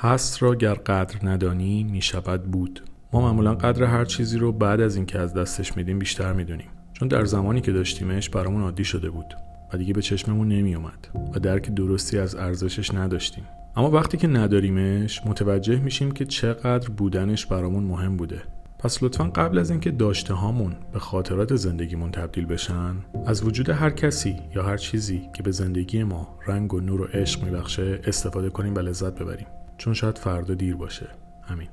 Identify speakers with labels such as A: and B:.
A: هست را گر قدر ندانی می‌شود بود. ما معمولا قدر هر چیزی رو بعد از اینکه از دستش میدیم بیشتر می‌دونیم. چون در زمانی که داشتیمش برامون عادی شده بود و دیگه به چشممون نمیومد و درک درستی از ارزشش نداشتیم. اما وقتی که نداریمش متوجه میشیم که چقدر بودنش برامون مهم بوده. پس لطفا قبل از اینکه داشته هامون به خاطرات زندگیمون تبدیل بشن از وجود هر کسی یا هر چیزی که به زندگی ما رنگ و نور و عشق میبخشه استفاده کنیم و لذت ببریم. چون شاید فردا دیر باشه. همین